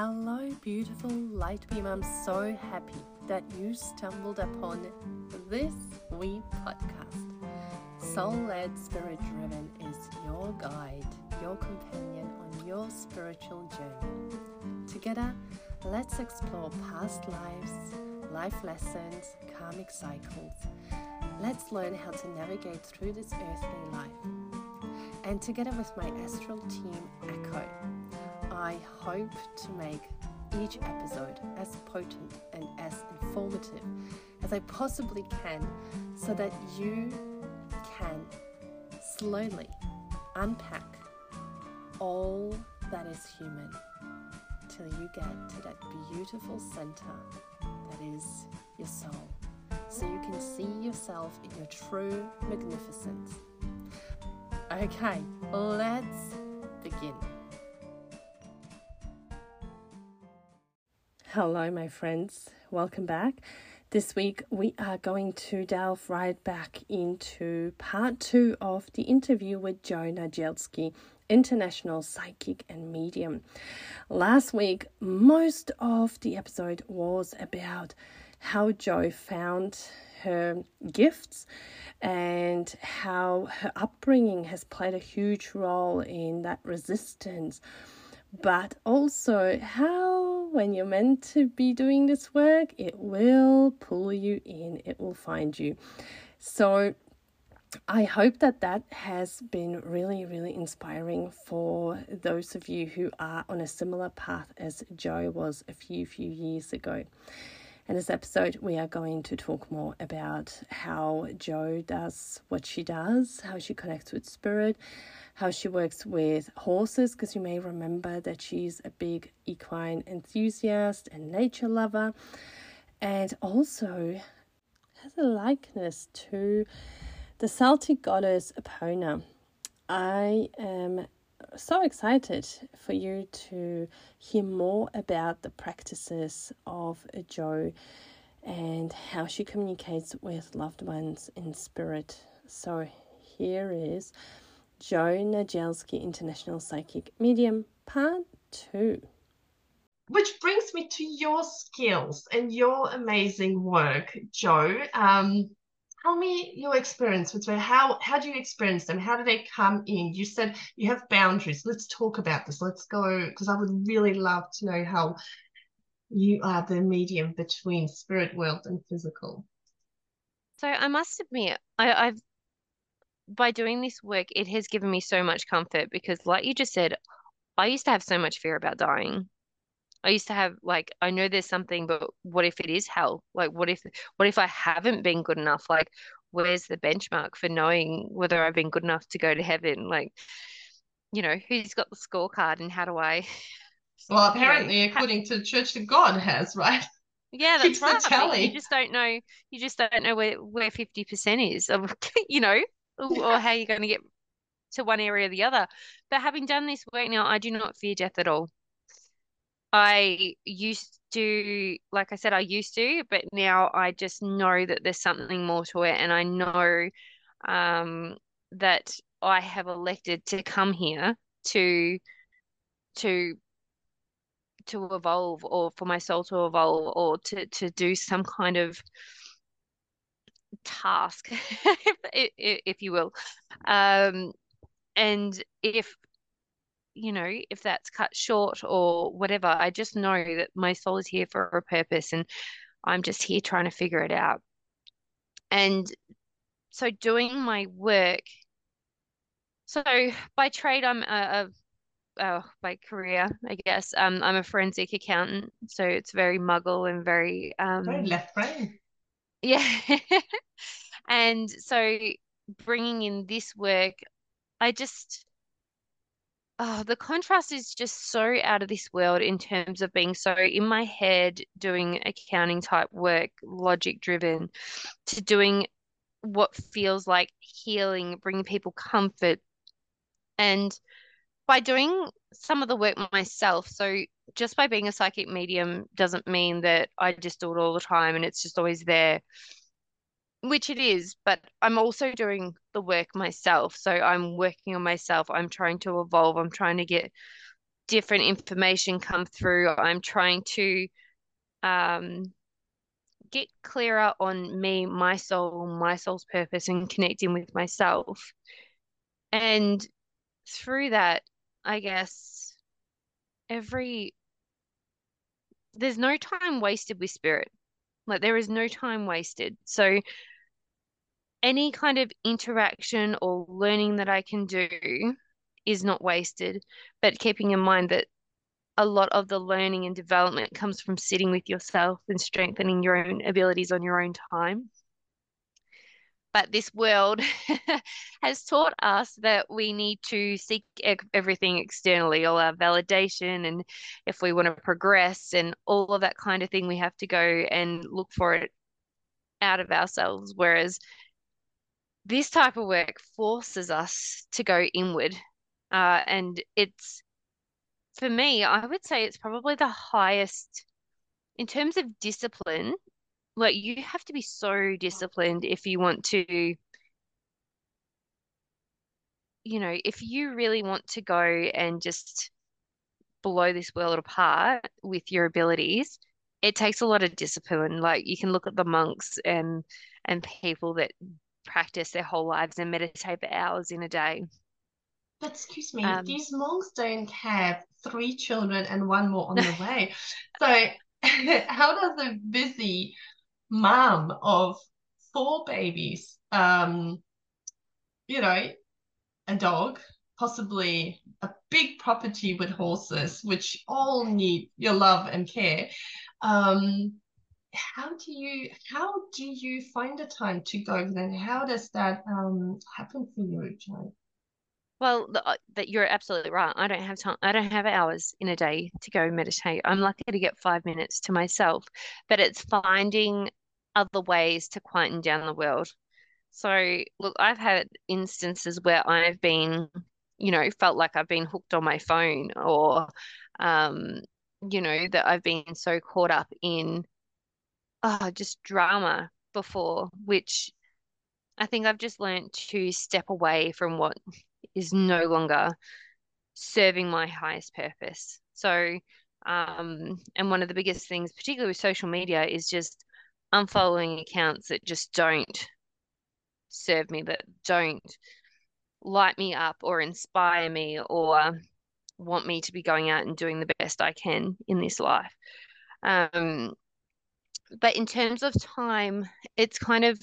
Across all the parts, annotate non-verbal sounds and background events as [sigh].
Hello, beautiful light beam. I'm so happy that you stumbled upon this wee podcast. Soul led, spirit driven is your guide, your companion on your spiritual journey. Together, let's explore past lives, life lessons, karmic cycles. Let's learn how to navigate through this earthly life. And together with my astral team, Echo, I hope to make each episode as potent and as informative as I possibly can so that you can slowly unpack all that is human till you get to that beautiful center that is your soul so you can see yourself in your true magnificence. Okay, let's begin. Hello, my friends. Welcome back. This week, we are going to delve right back into part two of the interview with Jo Nadzielski, international psychic and medium. Last week, most of the episode was about how Jo found her gifts and how her upbringing has played a huge role in that resistance but also how when you're meant to be doing this work, it will pull you in, it will find you. So I hope that that has been really, really inspiring for those of you who are on a similar path as Jo was a few, few years ago. In this episode, we are going to talk more about how Jo does what she does, how she connects with spirit, how she works with horses, because you may remember that she's a big equine enthusiast and nature lover, and also has a likeness to the Celtic goddess Epona. I am so excited for you to hear more about the practices of Jo and how she communicates with loved ones in spirit. So, here is Jo Nadzielski, International Psychic Medium, Part 2. Which brings me to your skills and your amazing work, Jo. Um, tell me your experience with them. How how do you experience them? How do they come in? You said you have boundaries. Let's talk about this. Let's go because I would really love to know how you are the medium between spirit world and physical. So I must admit, I, I've by doing this work, it has given me so much comfort because, like you just said, I used to have so much fear about dying. I used to have like I know there's something, but what if it is hell? Like what if what if I haven't been good enough? Like where's the benchmark for knowing whether I've been good enough to go to heaven? Like you know, who's got the scorecard and how do I [sighs] Well, apparently, you know, according to the church, that God has, [laughs] right? Yeah, that's right. You just don't know. You just don't know where where fifty percent is. [laughs] you know, or how you're going to get to one area or the other. But having done this work now, I do not fear death at all. I used to, like I said, I used to, but now I just know that there's something more to it. And I know um, that I have elected to come here to, to, to evolve or for my soul to evolve or to, to do some kind of task, [laughs] if, if you will. Um, and if you know if that's cut short or whatever, I just know that my soul is here for a purpose, and I'm just here trying to figure it out. And so, doing my work. So by trade, I'm a, a uh, by career, I guess. Um, I'm a forensic accountant, so it's very muggle and very um, very left brain. Yeah. [laughs] and so bringing in this work, I just, oh, the contrast is just so out of this world in terms of being so in my head doing accounting type work, logic driven, to doing what feels like healing, bringing people comfort. And by doing some of the work myself, so just by being a psychic medium doesn't mean that I just do it all the time and it's just always there, which it is, but I'm also doing the work myself. So I'm working on myself. I'm trying to evolve. I'm trying to get different information come through. I'm trying to um, get clearer on me, my soul, my soul's purpose, and connecting with myself. And through that, I guess every there's no time wasted with spirit. Like there is no time wasted. So any kind of interaction or learning that I can do is not wasted, but keeping in mind that a lot of the learning and development comes from sitting with yourself and strengthening your own abilities on your own time. But this world [laughs] has taught us that we need to seek everything externally, all our validation, and if we want to progress and all of that kind of thing, we have to go and look for it out of ourselves. Whereas this type of work forces us to go inward. Uh, and it's, for me, I would say it's probably the highest in terms of discipline. Like, you have to be so disciplined if you want to, you know, if you really want to go and just blow this world apart with your abilities, it takes a lot of discipline. Like you can look at the monks and and people that practice their whole lives and meditate for hours in a day. But excuse me, um, these monks don't have three children and one more on the [laughs] way. So [laughs] how does a busy mom of four babies, um, you know, a dog, possibly a big property with horses, which all need your love and care, um, how do you how do you find the time to go then how does that um happen for you Jo? Well, uh, that you're absolutely right. I don't have time. I don't have hours in a day to go meditate. I'm lucky to get five minutes to myself, but it's finding other ways to quieten down the world. So, look, I've had instances where I've been, you know, felt like I've been hooked on my phone or, um, you know, that I've been so caught up in oh, just drama before, which I think I've just learned to step away from what is no longer serving my highest purpose. So, um, and one of the biggest things, particularly with social media, is just unfollowing accounts that just don't serve me, that don't light me up or inspire me or want me to be going out and doing the best I can in this life. Um, but in terms of time, it's kind of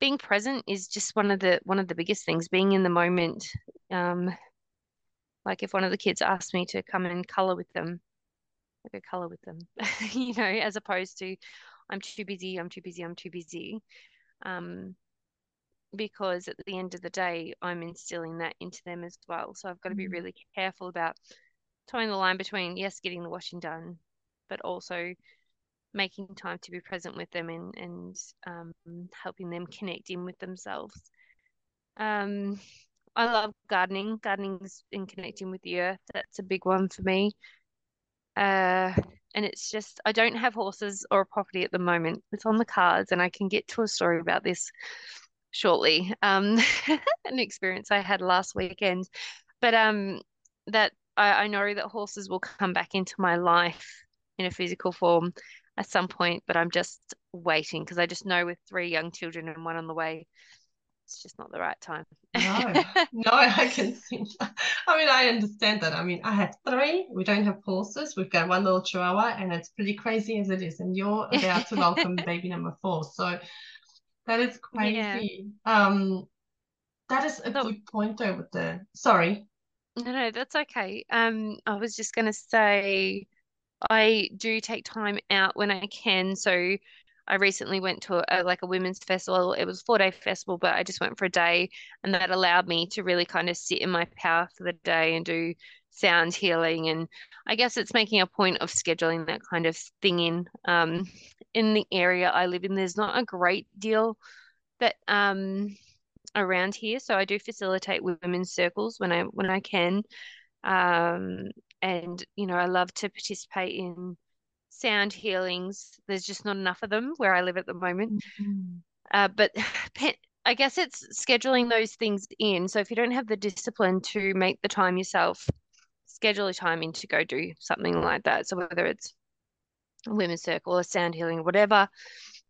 being present is just one of the one of the biggest things. Being in the moment. Um, like if one of the kids asked me to come and color with them, I go color with them, [laughs] you know, as opposed to I'm too busy, I'm too busy, I'm too busy. Um, because at the end of the day, I'm instilling that into them as well. So I've got to be mm. really careful about toeing the line between yes, getting the washing done, but also making time to be present with them and and um, helping them connect in with themselves. Um, I love gardening. Gardening and connecting with the earth. That's a big one for me. Uh, and it's just I don't have horses or a property at the moment. It's on the cards, and I can get to a story about this shortly. Um, [laughs] an experience I had last weekend, but um, that I, I know that horses will come back into my life in a physical form at some point, but I'm just waiting because I just know with three young children and one on the way, it's just not the right time. no, [laughs] no, I can see. I mean, I understand that. I mean, I have three. We don't have horses. We've got one little chihuahua, and it's pretty crazy as it is. And you're about to welcome [laughs] baby number four, so that is crazy. Yeah. Um, that is a good point though. With the sorry. No, no, that's okay. Um, I was just gonna say I do take time out when I can. So I recently went to a, like a women's festival. It was a four day festival, but I just went for a day, and that allowed me to really kind of sit in my power for the day and do sound healing. And I guess it's making a point of scheduling that kind of thing in. Um, in the area I live in, there's not a great deal that um around here, so I do facilitate women's circles when I when I can. Um, and you know, I love to participate in sound healings. There's just not enough of them where I live at the moment. Mm-hmm. Uh, but [laughs] I guess it's scheduling those things in. So if you don't have the discipline to make the time yourself, schedule a time in to go do something like that. So whether it's a women's circle or sound healing, whatever,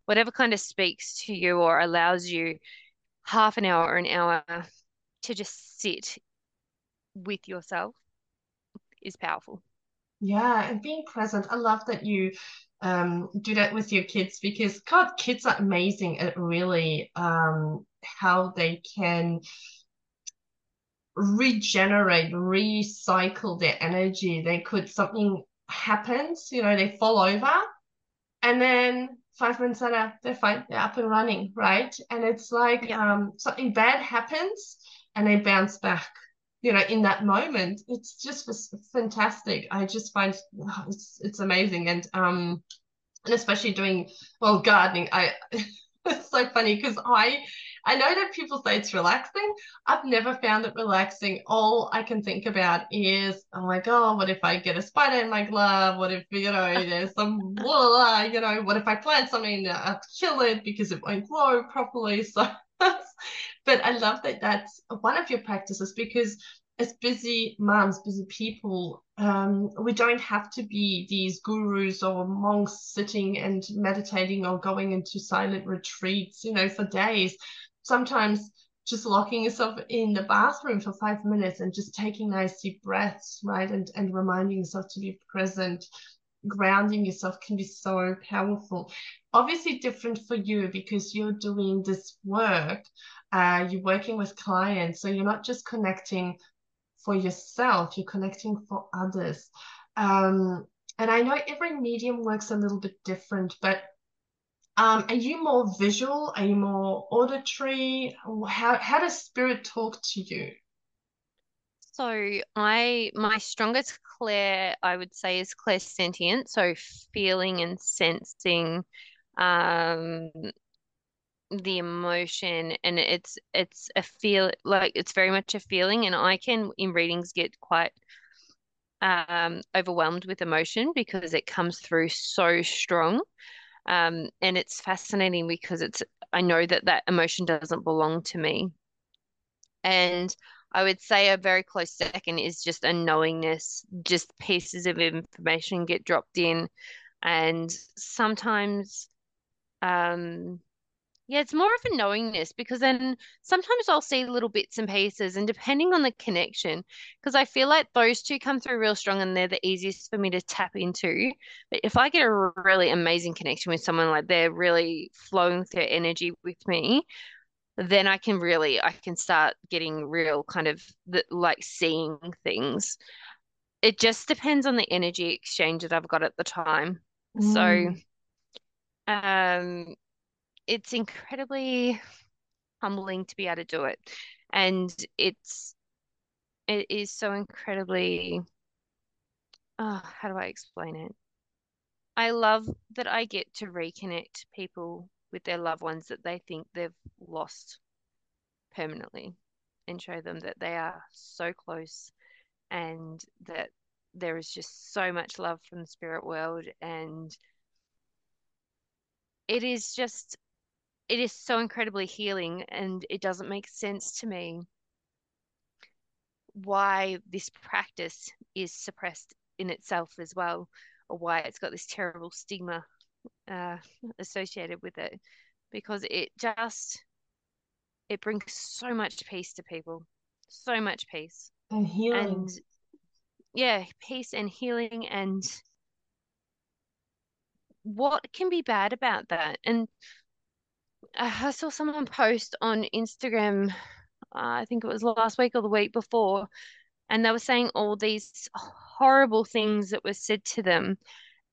whatever kind of speaks to you or allows you half an hour or an hour to just sit with yourself is powerful. Yeah, and being present. I love that you um, do that with your kids because God, kids are amazing at really um, how they can regenerate, recycle their energy. They could something happens, you know, they fall over, and then five minutes later they're fine, they're up and running, right? And it's like yeah. um, something bad happens and they bounce back you know in that moment it's just fantastic. I just find oh, it's it's amazing. And um and especially doing well gardening i [laughs] it's so funny because i i know that people say it's relaxing. I've never found it relaxing. All i can think about is oh my god what if i get a spider in my glove? What if you know [laughs] there's some blah, blah, you know what if i plant something and i kill it because it won't grow properly? [laughs] So but I love that that's one of your practices because as busy moms, busy people, um, we don't have to be these gurus or monks sitting and meditating or going into silent retreats, you know, for days. Sometimes just locking yourself in the bathroom for five minutes and just taking nice deep breaths, right? And, and reminding yourself to be present, grounding yourself can be so powerful. Obviously, different for you because you're doing this work uh, you're working with clients, so you're not just connecting for yourself, you're connecting for others. Um, and I know every medium works a little bit different, but um, are you more visual? Are you more auditory? How how does spirit talk to you? So I my strongest clair I would say is clairsentient, so feeling and sensing um the emotion and it's it's a feel like it's very much a feeling and I can in readings get quite um overwhelmed with emotion because it comes through so strong. Um and it's fascinating because it's I know that that emotion doesn't belong to me. And I would say a very close second is just a knowingness just pieces of information get dropped in and sometimes um yeah, it's more of a knowingness because then sometimes I'll see little bits and pieces, and depending on the connection, because I feel like those two come through real strong and they're the easiest for me to tap into. But if I get a really amazing connection with someone, like they're really flowing their energy with me, then I can really, I can start getting real kind of the, like seeing things. It just depends on the energy exchange that I've got at the time. Mm. So, um, it's incredibly humbling to be able to do it. And it's it is so incredibly oh, how do I explain it? I love that I get to reconnect people with their loved ones that they think they've lost permanently and show them that they are so close and that there is just so much love from the spirit world and it is just it is so incredibly healing and it doesn't make sense to me why this practice is suppressed in itself as well or why it's got this terrible stigma uh, associated with it because it just it brings so much peace to people so much peace. And healing. And yeah peace and healing and what can be bad about that? And I saw someone post on Instagram, uh, I think it was last week or the week before, and they were saying all these horrible things that were said to them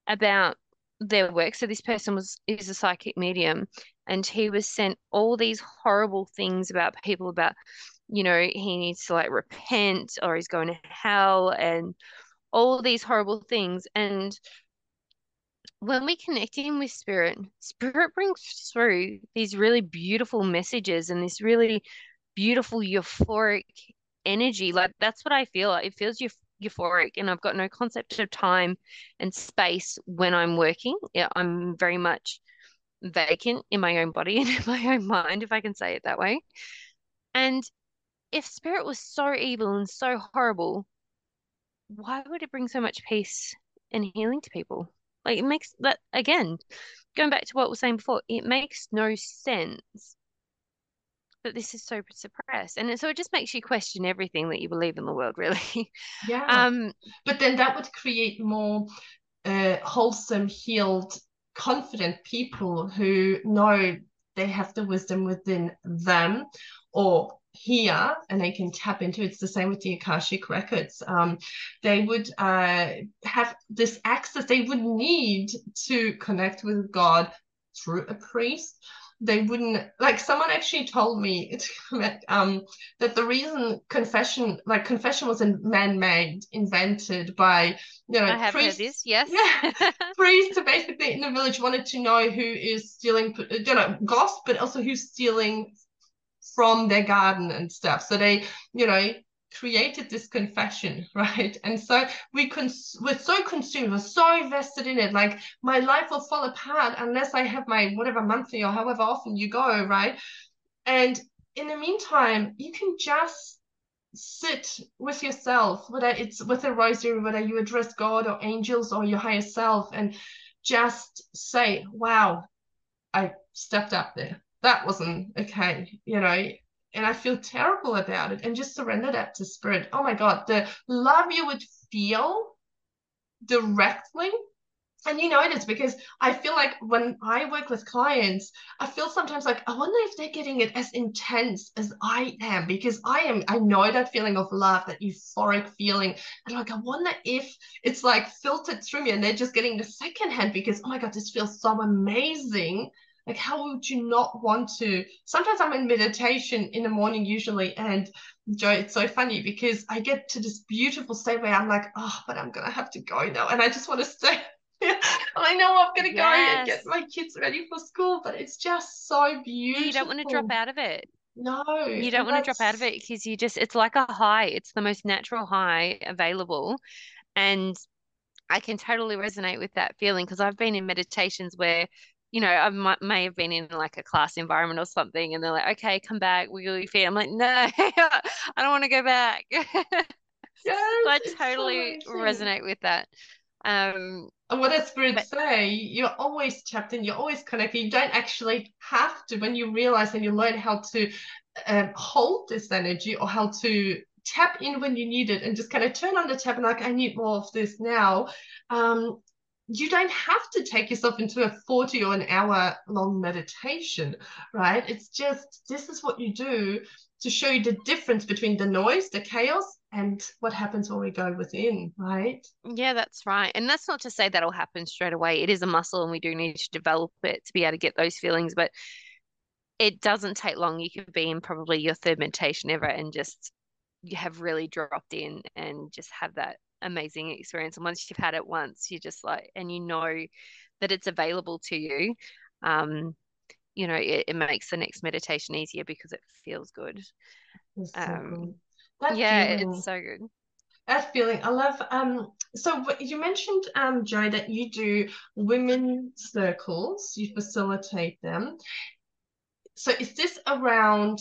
about their work. So this person was is a psychic medium, and he was sent all these horrible things about people about, you know, he needs to like repent or he's going to hell and all these horrible things. And when we connect in with spirit, spirit brings through these really beautiful messages and this really beautiful euphoric energy. Like that's what I feel. It feels euphoric, and I've got no concept of time and space when I'm working. Yeah, I'm very much vacant in my own body [laughs] and in my own mind, if I can say it that way. And if spirit was so evil and so horrible, why would it bring so much peace and healing to people? Like it makes that again, going back to what we were saying before, it makes no sense that this is so suppressed. And so it just makes you question everything that you believe in the world, [laughs] really. Yeah. Um, but then that would create more uh, wholesome, healed, confident people who know they have the wisdom within them or here and they can tap into it's the same with the akashic records. Um, they would uh, have this access. They would need to connect with god through a priest. They wouldn't like someone actually told me [laughs] um, that the reason confession like confession was man-made invented by you know I have priests, heard this yes. Yeah, [laughs] priests basically in the village wanted to know who is stealing you know gossip but also who's stealing from their garden and stuff. So they, you know, created this confession, [laughs] right? And so we cons- we're so consumed, we're so invested in it. Like my life will fall apart unless I have my whatever monthly or however often you go, right? And in the meantime, you can just sit with yourself, whether it's with a rosary, whether you address God or angels or your higher self, and just say, wow, I stepped up there that wasn't okay, you know, and I feel terrible about it and just surrender that to spirit. Oh my God, the love you would feel directly. And you know it is because I feel like when I work with clients, I feel sometimes like, I wonder if they're getting it as intense as I am because I am, I know that feeling of love, that euphoric feeling. And like, I wonder if it's like filtered through me and they're just getting the second hand because, oh my God, this feels so amazing like, how would you not want to? Sometimes I'm in meditation in the morning, usually, and Jo, it's so funny because I get to this beautiful state where I'm like, oh, but I'm gonna have to go now, and I just want to stay. [laughs] I know I'm gonna yes. go and get my kids ready for school, but it's just so beautiful. You don't want to drop out of it. No, you don't want to drop out of it because you just, it's like a high. It's the most natural high available. And I can totally resonate with that feeling because I've been in meditations where you know, I might, may have been in like a class environment or something, and they're like, "Okay, come back, wiggle your feet." I'm like, "No, [laughs] I don't want to go back." [laughs] Yes, so I totally so resonate with that. Um, and what does spirit but, say? You're always tapped in. You're always connected. You don't actually have to. When you realize and you learn how to um, hold this energy or how to tap in when you need it and just kind of turn on the tap and like I need more of this now. Um, you don't have to take yourself into a 40 or an hour long meditation, right? It's just this is what you do to show you the difference between the noise, the chaos, and what happens when we go within, right? Yeah, that's right. And that's not to say that'll happen straight away. It is a muscle and we do need to develop it to be able to get those feelings, but it doesn't take long. You could be in probably your third meditation ever and just you have really dropped in and just have that amazing experience. And once you've had it once, you just like, and you know that it's available to you, um, you know, it, it makes the next meditation easier because it feels good. So um, good. yeah, feeling, it's so good. That feeling, I love. Um, so you mentioned, um, Jo, that you do women circles. You facilitate them. So is this around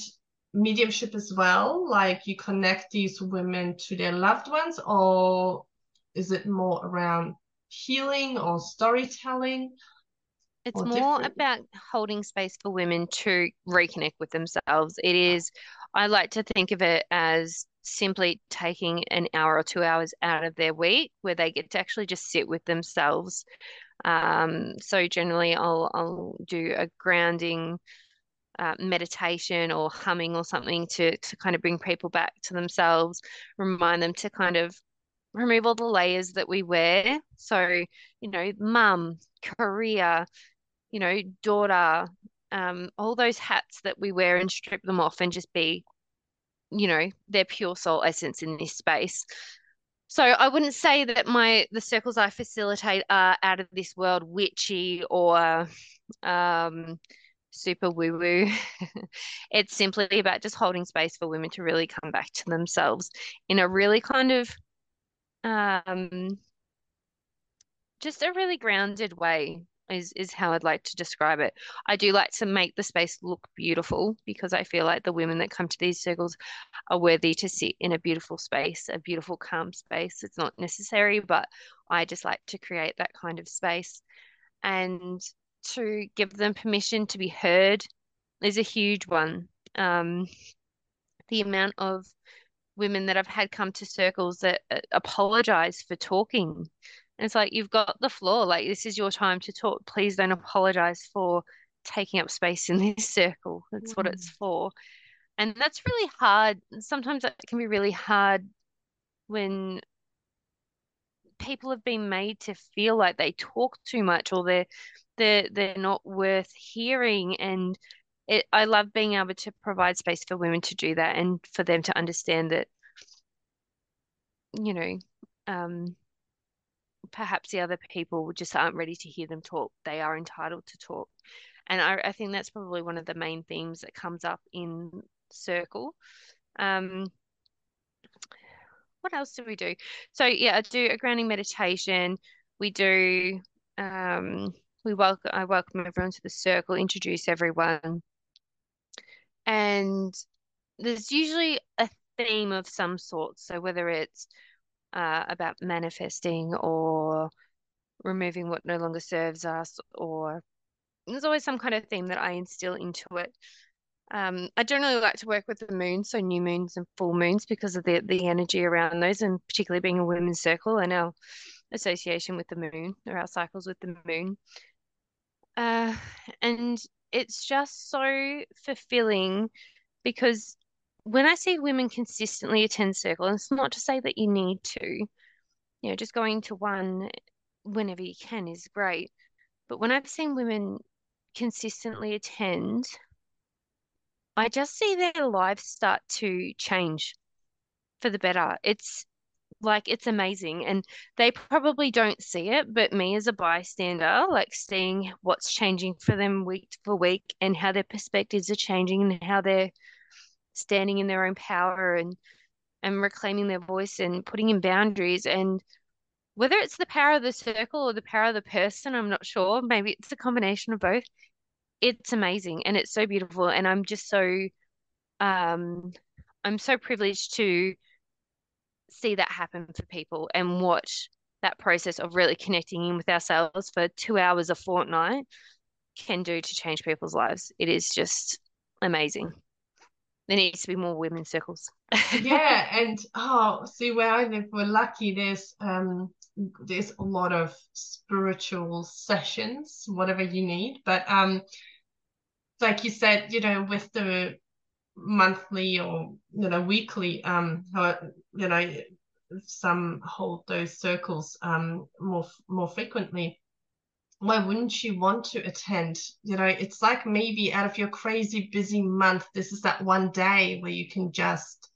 mediumship as well? Like you connect these women to their loved ones, or is it more around healing or storytelling? It's more different? about holding space for women to reconnect with themselves. It is, I like to think of it as simply taking an hour or two hours out of their week where they get to actually just sit with themselves. Um, so generally, I'll I'll do a grounding uh, meditation or humming or something to to kind of bring people back to themselves, remind them to kind of remove all the layers that we wear. So, you know, mum, career, you know, daughter, um, all those hats that we wear and strip them off and just be, you know, their pure soul essence in this space. So I wouldn't say that my the circles I facilitate are out of this world witchy or um super woo woo. [laughs] it's simply about just holding space for women to really come back to themselves in a really kind of um just a really grounded way is is how I'd like to describe it. I do like to make the space look beautiful because I feel like the women that come to these circles are worthy to sit in a beautiful space, a beautiful calm space. It's not necessary, but I just like to create that kind of space and to give them permission to be heard is a huge one. Um, the amount of women that I've had come to circles that uh, apologize for talking and it's like you've got the floor. Like this is your time to talk. Please don't apologize for taking up space in [laughs] this circle. That's mm. what it's mm. for. And that's really hard. Sometimes that can be really hard when people have been made to feel like they talk too much or they're they're they're not worth hearing and it, I love being able to provide space for women to do that and for them to understand that you know um perhaps the other people just aren't ready to hear them talk. They are entitled to talk. And I, I think that's probably one of the main themes that comes up in Circle. Um, what else do we do? So yeah, I do a grounding meditation. We do um, we welcome I welcome everyone to the circle, introduce everyone. And there's usually a theme of some sort. So whether it's uh, about manifesting or removing what no longer serves us, or there's always some kind of theme that I instill into it. Um, I generally like to work with the moon, so new moons and full moons, because of the the energy around those, and particularly being a women's circle and our association with the moon or our cycles with the moon. Uh, and it's just so fulfilling because when I see women consistently attend circle, and it's not to say that you need to, you know, just going to one whenever you can is great. But when I've seen women consistently attend, I just see their lives start to change for the better. It's like it's amazing and they probably don't see it but me as a bystander like seeing what's changing for them week for week and how their perspectives are changing and how they're standing in their own power and and reclaiming their voice and putting in boundaries and whether it's the power of the circle or the power of the person i'm not sure. Maybe it's a combination of both. It's amazing and it's so beautiful and i'm just so um i'm so privileged to see that happen for people and watch that process of really connecting in with ourselves for two hours a fortnight can do to change people's lives it is just amazing there needs to be more women circles. yeah, [laughs] and oh, see where I live, we're lucky. There's um, there's a lot of spiritual sessions, whatever you need. But um, like you said, you know, with the monthly or you know weekly, um, you know, some hold those circles um more more frequently why wouldn't you want to attend? You know, it's like maybe out of your crazy busy month, this is that one day where you can just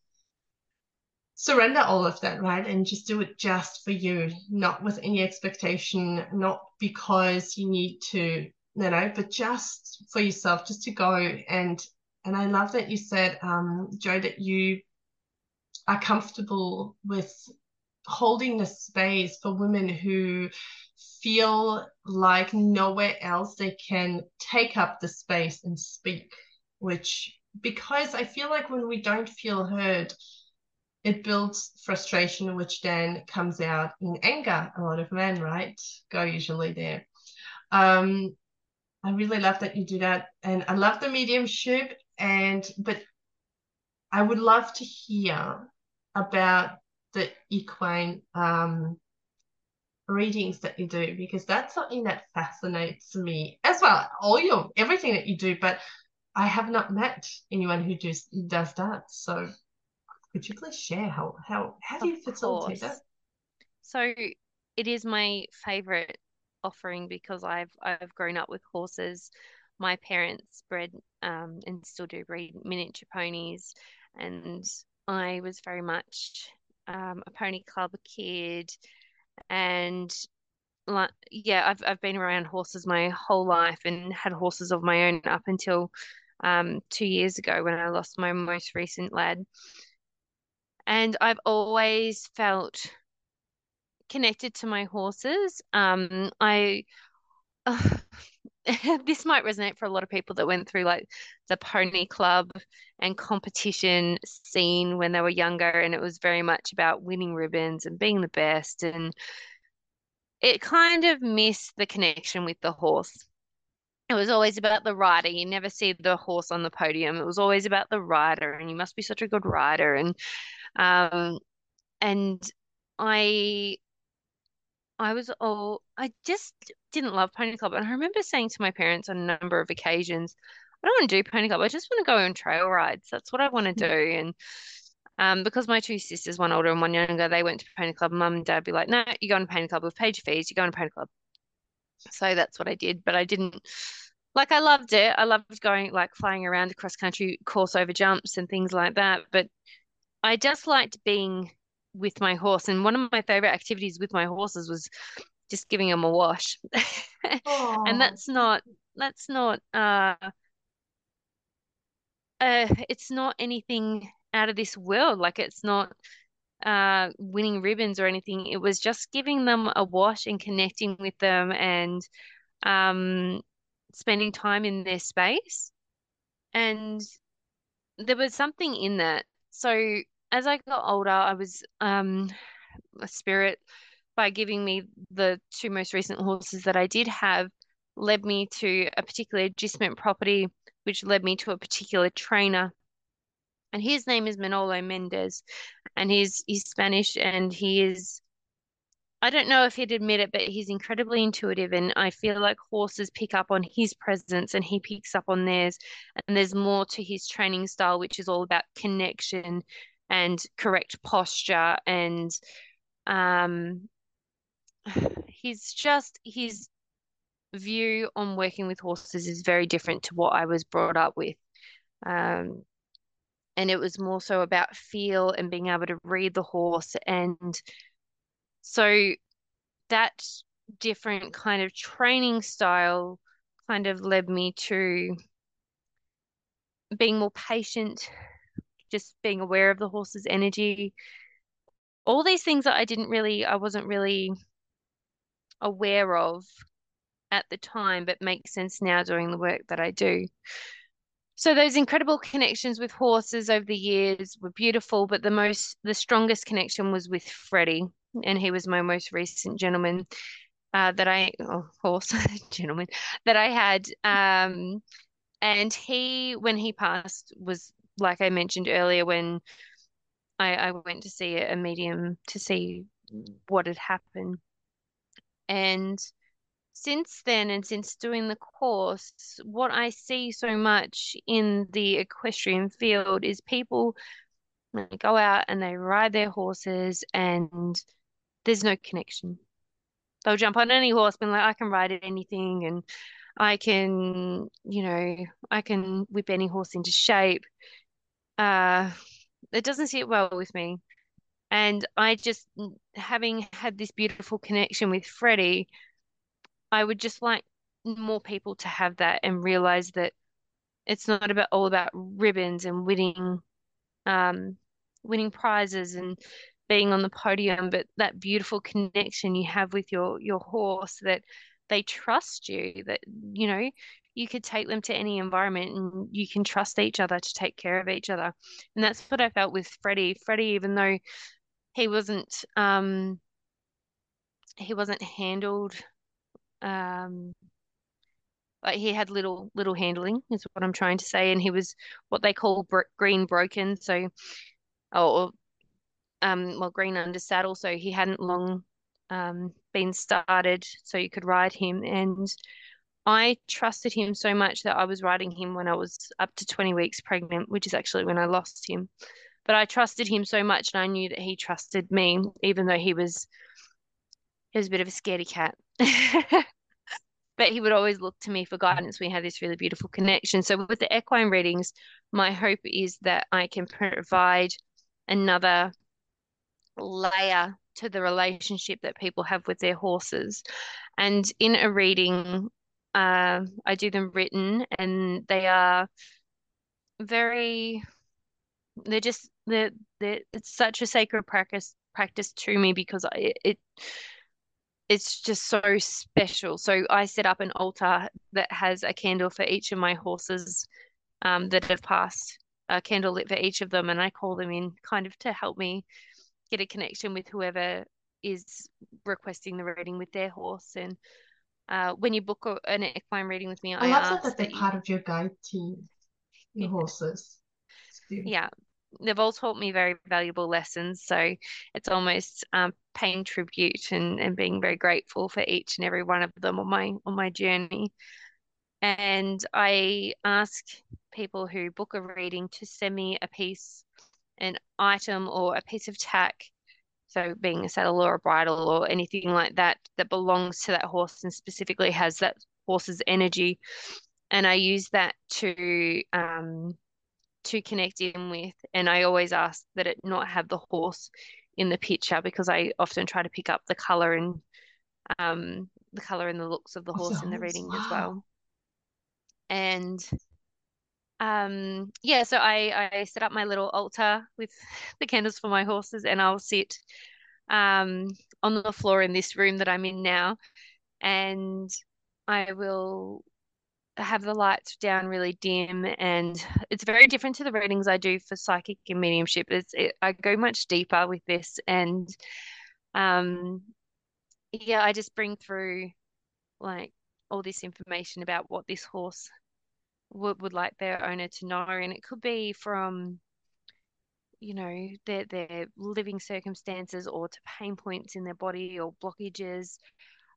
surrender all of that, right? And just do it just for you, not with any expectation, not because you need to, you know, but just for yourself, just to go and and I love that you said, um, Jo, that you are comfortable with holding the space for women who feel like nowhere else they can take up the space and speak, which because I feel like when we don't feel heard, it builds frustration, which then comes out in anger. A lot of men, right, go usually there. Um, I really love that you do that, and I love the mediumship. And but I would love to hear about the equine um, readings that you do because that's something that fascinates me as well. All your everything that you do, but I have not met anyone who just does that. So could you please share how how how do you facilitate that? So it is my favorite offering because I've I've grown up with horses. My parents bred um, and still do breed miniature ponies, and I was very much um, a pony club kid, and like yeah, I've I've been around horses my whole life and had horses of my own up until um, two years ago when I lost my most recent lad. And I've always felt connected to my horses. Um, I [sighs] uh, [laughs] this might resonate for a lot of people that went through like the pony club and competition scene when they were younger, and it was very much about winning ribbons and being the best. And it kind of missed the connection with the horse. It was always about the rider. You never see the horse on the podium. It was always about the rider, and you must be such a good rider. And um, and I I was all I just didn't love Pony Club. And I remember saying to my parents on a number of occasions, I don't want to do Pony Club. I just want to go on trail rides. That's what I want to do. And um, because my two sisters, one older and one younger, they went to Pony Club. Mum and dad be like, no, you go to Pony Club. Paid your fees. You go to Pony Club. So that's what I did. But I didn't like I loved it. I loved going like flying around across country course over jumps and things like that. But I just liked being with my horse. And one of my favorite activities with my horses was just giving them a wash. [laughs] and that's not that's not uh uh it's not anything out of this world. Like it's not uh winning ribbons or anything. It was just giving them a wash and connecting with them and um spending time in their space. And there was something in that. So as I got older, I was um a spirit by giving me the two most recent horses that I did have led me to a particular agistment property, which led me to a particular trainer. And his name is Manolo Mendez, and he's he's Spanish, and he is. I don't know if he'd admit it, but he's incredibly intuitive, and I feel like horses pick up on his presence, and he picks up on theirs. And there's more to his training style, which is all about connection and correct posture and um [sighs] he's just his view on working with horses is very different to what I was brought up with. Um, and it was more so about feel and being able to read the horse. And so that different kind of training style kind of led me to being more patient just being aware of the horse's energy. All these things that I didn't really, I wasn't really aware of at the time, but makes sense now doing the work that I do. So those incredible connections with horses over the years were beautiful, but the most, the strongest connection was with Freddie, and he was my most recent gentleman uh, that I, oh, horse [laughs] gentleman that I had. Um, and he, when he passed, was like I mentioned earlier, when I, I went to see a medium to see what had happened. And since then, and since doing the course, what I see so much in the equestrian field is people go out and they ride their horses and there's no connection. They'll jump on any horse, being like, I can ride anything and I can, you know, I can whip any horse into shape uh, it doesn't sit well with me. And I just, having had this beautiful connection with Freddie, I would just like more people to have that and realize that it's not about all about ribbons and winning, um, winning prizes and being on the podium, but that beautiful connection you have with your your horse that they trust you, that you know you could take them to any environment and you can trust each other to take care of each other. And that's what I felt with Freddie. Freddie, even though he wasn't um he wasn't handled um like he had little little handling is what I'm trying to say and he was what they call green broken so or um well green under saddle so he hadn't long um been started so you could ride him and I trusted him so much that I was riding him when I was up to 20 weeks pregnant, which is actually when I lost him. But I trusted him so much and I knew that he trusted me, even though he was he was a bit of a scaredy cat. [laughs] but he would always look to me for guidance. We had this really beautiful connection. So with the equine readings, my hope is that I can provide another layer to the relationship that people have with their horses. And in a reading, uh, I do them written, and they are very. They're just it's such a sacred practice practice to me because I, it it's just so special. So I set up an altar that has a candle for each of my horses um, that have passed, a candle lit for each of them, and I call them in kind of to help me get a connection with whoever is requesting the reading with their horse. And uh, when you book a, an equine reading with me, I, I love that, that they're part of your guide team, your yeah. horses. Yeah, they've all taught me very valuable lessons. So it's almost um, paying tribute and, and being very grateful for each and every one of them on my on my journey. And I ask people who book a reading to send me a piece, an item or a piece of tack. So being a saddle or a bridle or anything like that that belongs to that horse and specifically has that horse's energy. And I use that to um, to connect in with. And I always ask that it not have the horse in the picture because I often try to pick up the color and um, the color and the looks of the horse in the reading wow. as well. And um, yeah, so I, I set up my little altar with [laughs] the candles for my horses and I'll sit um, on the floor in this room that I'm in now and I will have the lights down really dim and it's very different to the readings I do for psychic and mediumship. It's it, I go much deeper with this and um yeah, I just bring through like all this information about what this horse would, would like their owner to know and it could be from you know their their living circumstances or to pain points in their body or blockages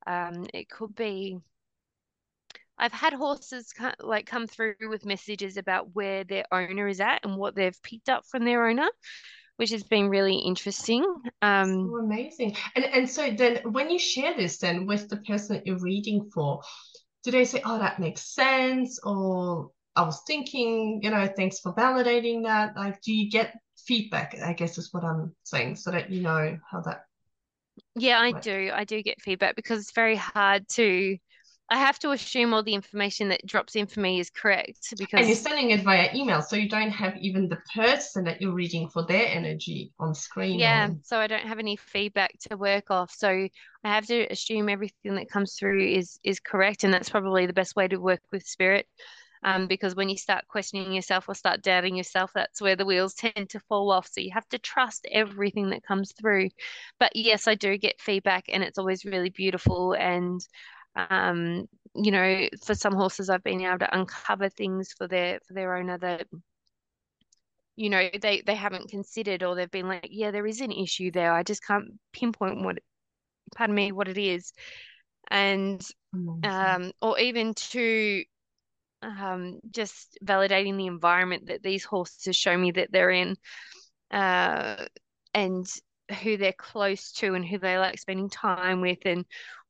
um, it could be I've had horses like come through with messages about where their owner is at and what they've picked up from their owner, which has been really interesting. Um, so amazing. And and so then when you share this then with the person that you're reading for, do they say, "Oh, that makes sense," or "I was thinking," you know, "Thanks for validating that." Like, do you get feedback? I guess is what I'm saying, so that you know how that. Yeah, I do. I do get feedback because it's very hard to I have to assume all the information that drops in for me is correct because and you're sending it via email, so you don't have even the person that you're reading for their energy on screen. Yeah, so I don't have any feedback to work off. So I have to assume everything that comes through is is correct, and that's probably the best way to work with spirit. Um, because when you start questioning yourself or start doubting yourself, that's where the wheels tend to fall off. So you have to trust everything that comes through. But yes, I do get feedback, and it's always really beautiful and um, you know, for some horses, I've been able to uncover things for their for their owner that you know they they haven't considered, or they've been like, yeah, there is an issue there. I just can't pinpoint what, pardon me, what it is, and um, or even to um, just validating the environment that these horses show me that they're in, uh, and who they're close to and who they like spending time with and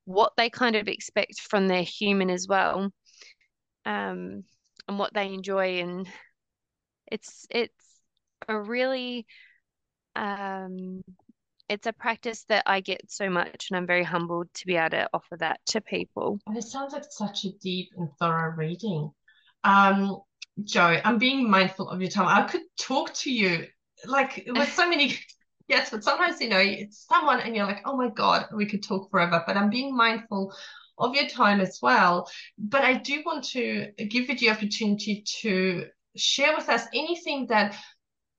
what they kind of expect from their human as well um, and what they enjoy and it's it's a really um, it's a practice that I get so much and I'm very humbled to be able to offer that to people. And it sounds like such a deep and thorough reading. Um, Jo, I'm being mindful of your time. I could talk to you like with so many [laughs] yes, but sometimes you know it's someone and you're like, oh my god, we could talk forever. But I'm being mindful of your time as well. But I do want to give you the opportunity to share with us anything that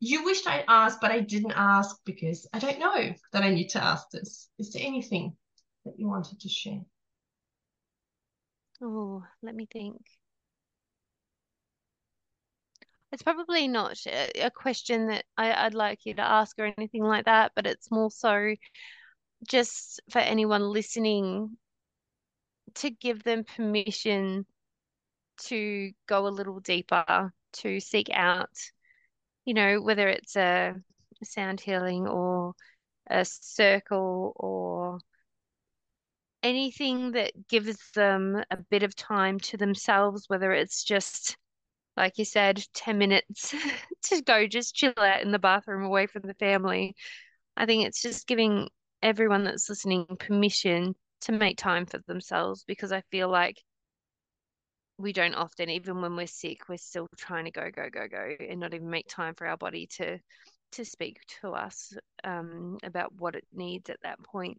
you wished I'd asked, but I didn't ask because I don't know that I need to ask this. Is there anything that you wanted to share? Oh, let me think. It's probably not uh, a question that I, would like you to ask or anything like that, but it's more so just for anyone listening to give them permission to go a little deeper, to seek out, you know, whether it's a sound healing or a circle or anything that gives them a bit of time to themselves, whether it's just like you said, 10 minutes [laughs] to go just chill out in the bathroom away from the family. I think it's just giving everyone that's listening permission to make time for themselves because I feel like we don't often, even when we're sick, we're still trying to go, go, go, go, and not even make time for our body to to speak to us um, about what it needs at that point.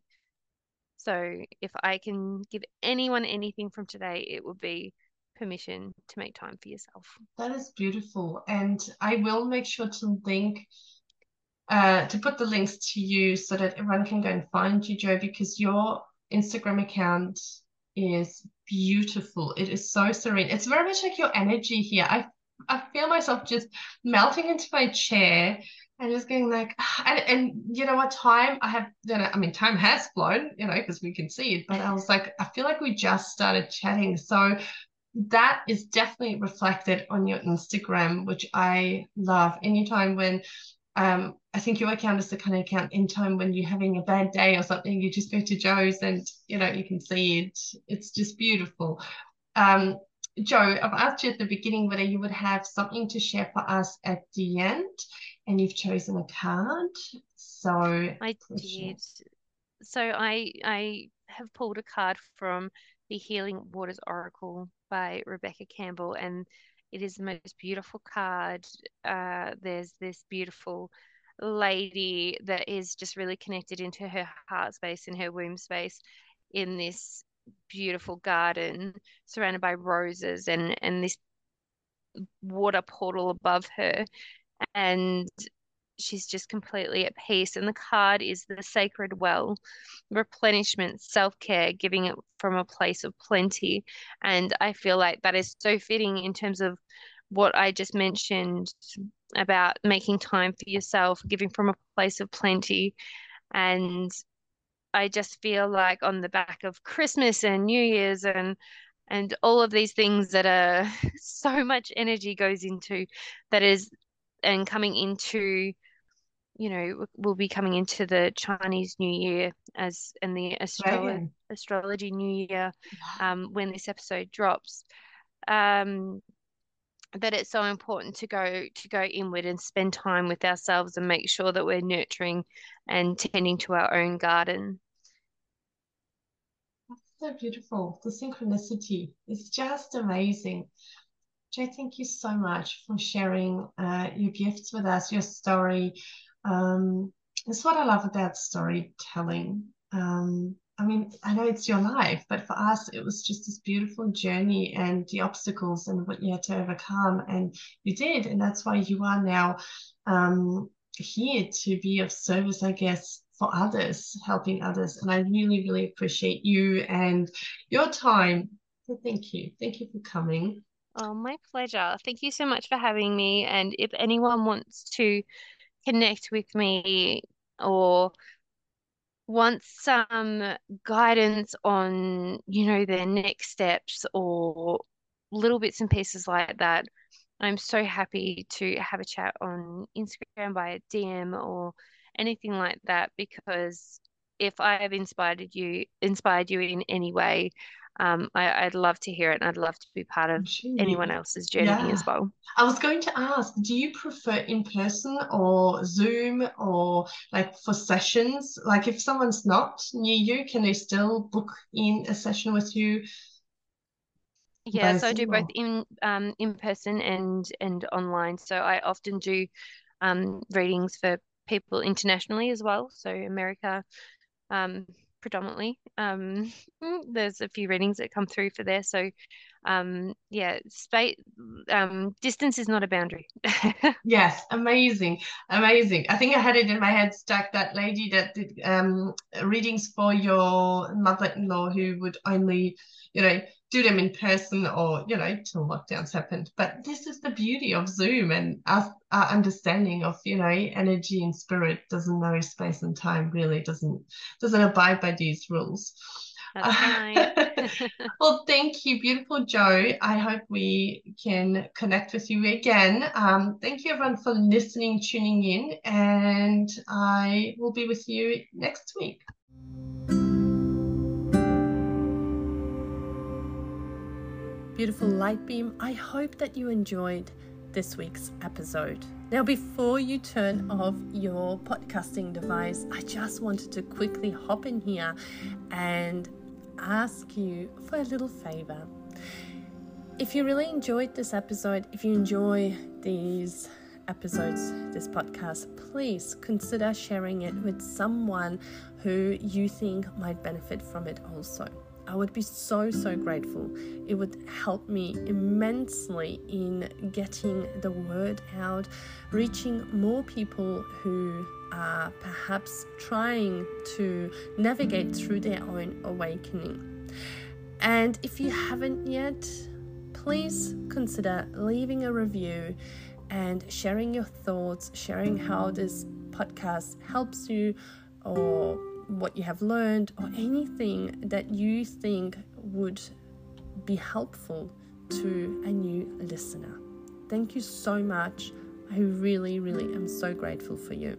So if I can give anyone anything from today, it would be permission to make time for yourself. That is beautiful. And I will make sure to link uh, to put the links to you so that everyone can go and find you, Jo, because your Instagram account is beautiful. It is so serene. It's very much like your energy here. I I feel myself just melting into my chair and just going like, [sighs] and, and you know what, time I have, you know, I mean, time has flown, you know, because we can see it, but I was like, I feel like we just started chatting. So that is definitely reflected on your Instagram, which I love. Anytime when um, I think your account is the kind of account in time when you're having a bad day or something, you just go to Jo's and you know you can see it. It's just beautiful. Um, Jo, I've asked you at the beginning whether you would have something to share for us at the end, and you've chosen a card. So I did. So I I have pulled a card from the Healing Waters Oracle by Rebecca Campbell, and it is the most beautiful card. Uh, there's this beautiful lady that is just really connected into her heart space and her womb space in this beautiful garden surrounded by roses and and this water portal above her and she's just completely at peace. And the card is the sacred well, replenishment, self care, giving it from a place of plenty. And I feel like that is so fitting in terms of what I just mentioned about making time for yourself, giving from a place of plenty. And I just feel like on the back of Christmas and New Year's and and all of these things that are [laughs] so much energy goes into that is and coming into you know we'll be coming into the chinese new year as in the astro- right. astrology new year um, when this episode drops um, but it's so important to go to go inward and spend time with ourselves and make sure that we're nurturing and tending to our own garden that's so beautiful the synchronicity is just amazing Jay, thank you so much for sharing uh, your gifts with us, your story. Um, it's what I love about storytelling. Um, I mean, I know it's your life, but for us, it was just this beautiful journey and the obstacles and what you had to overcome. And you did. And that's why you are now um, here to be of service, I guess, for others, helping others. And I really, really appreciate you and your time. So thank you. Thank you for coming. Oh, my pleasure. Thank you so much for having me. And if anyone wants to connect with me or want some guidance on, you know, their next steps or little bits and pieces like that, I'm so happy to have a chat on Instagram by DM or anything like that because if I have inspired you inspired you in any way, um, I, would love to hear it and I'd love to be part of anyone else's journey yeah. as well. I was going to ask, do you prefer in person or Zoom or like for sessions? Like if someone's not near you, can they still book in a session with you? Yeah, so I do both in um in person and and online. So I often do um readings for people internationally as well. So America, um, predominantly. Um, [laughs] there's a few readings that come through for there. So, um, yeah, space, um, distance is not a boundary. [laughs] yes, amazing, amazing. I think I had it in my head stuck that lady that did um, readings for your mother-in-law who would only, you know, do them in person or you know till lockdowns happened but this is the beauty of zoom and our, our understanding of you know energy and spirit doesn't know space and time really doesn't doesn't abide by these rules [laughs] [laughs] well, thank you, beautiful Jo. I hope we can connect with you again. Um, thank you, everyone, for listening, tuning in, and I will be with you next week. Beautiful light beam. I hope that you enjoyed this week's episode. Now, before you turn off your podcasting device, I just wanted to quickly hop in here and ask you for a little favor. If you really enjoyed this episode, if you enjoy these episodes, this podcast, please consider sharing it with someone who you think might benefit from it also. I would be so, so grateful. It would help me immensely in getting the word out, reaching more people who are perhaps trying to navigate through their own awakening. And if you haven't yet, please consider leaving a review and sharing your thoughts, sharing how this podcast helps you or what you have learned or mm. anything that you think would be helpful to a new listener. Thank you so much. I really, really am so grateful for you.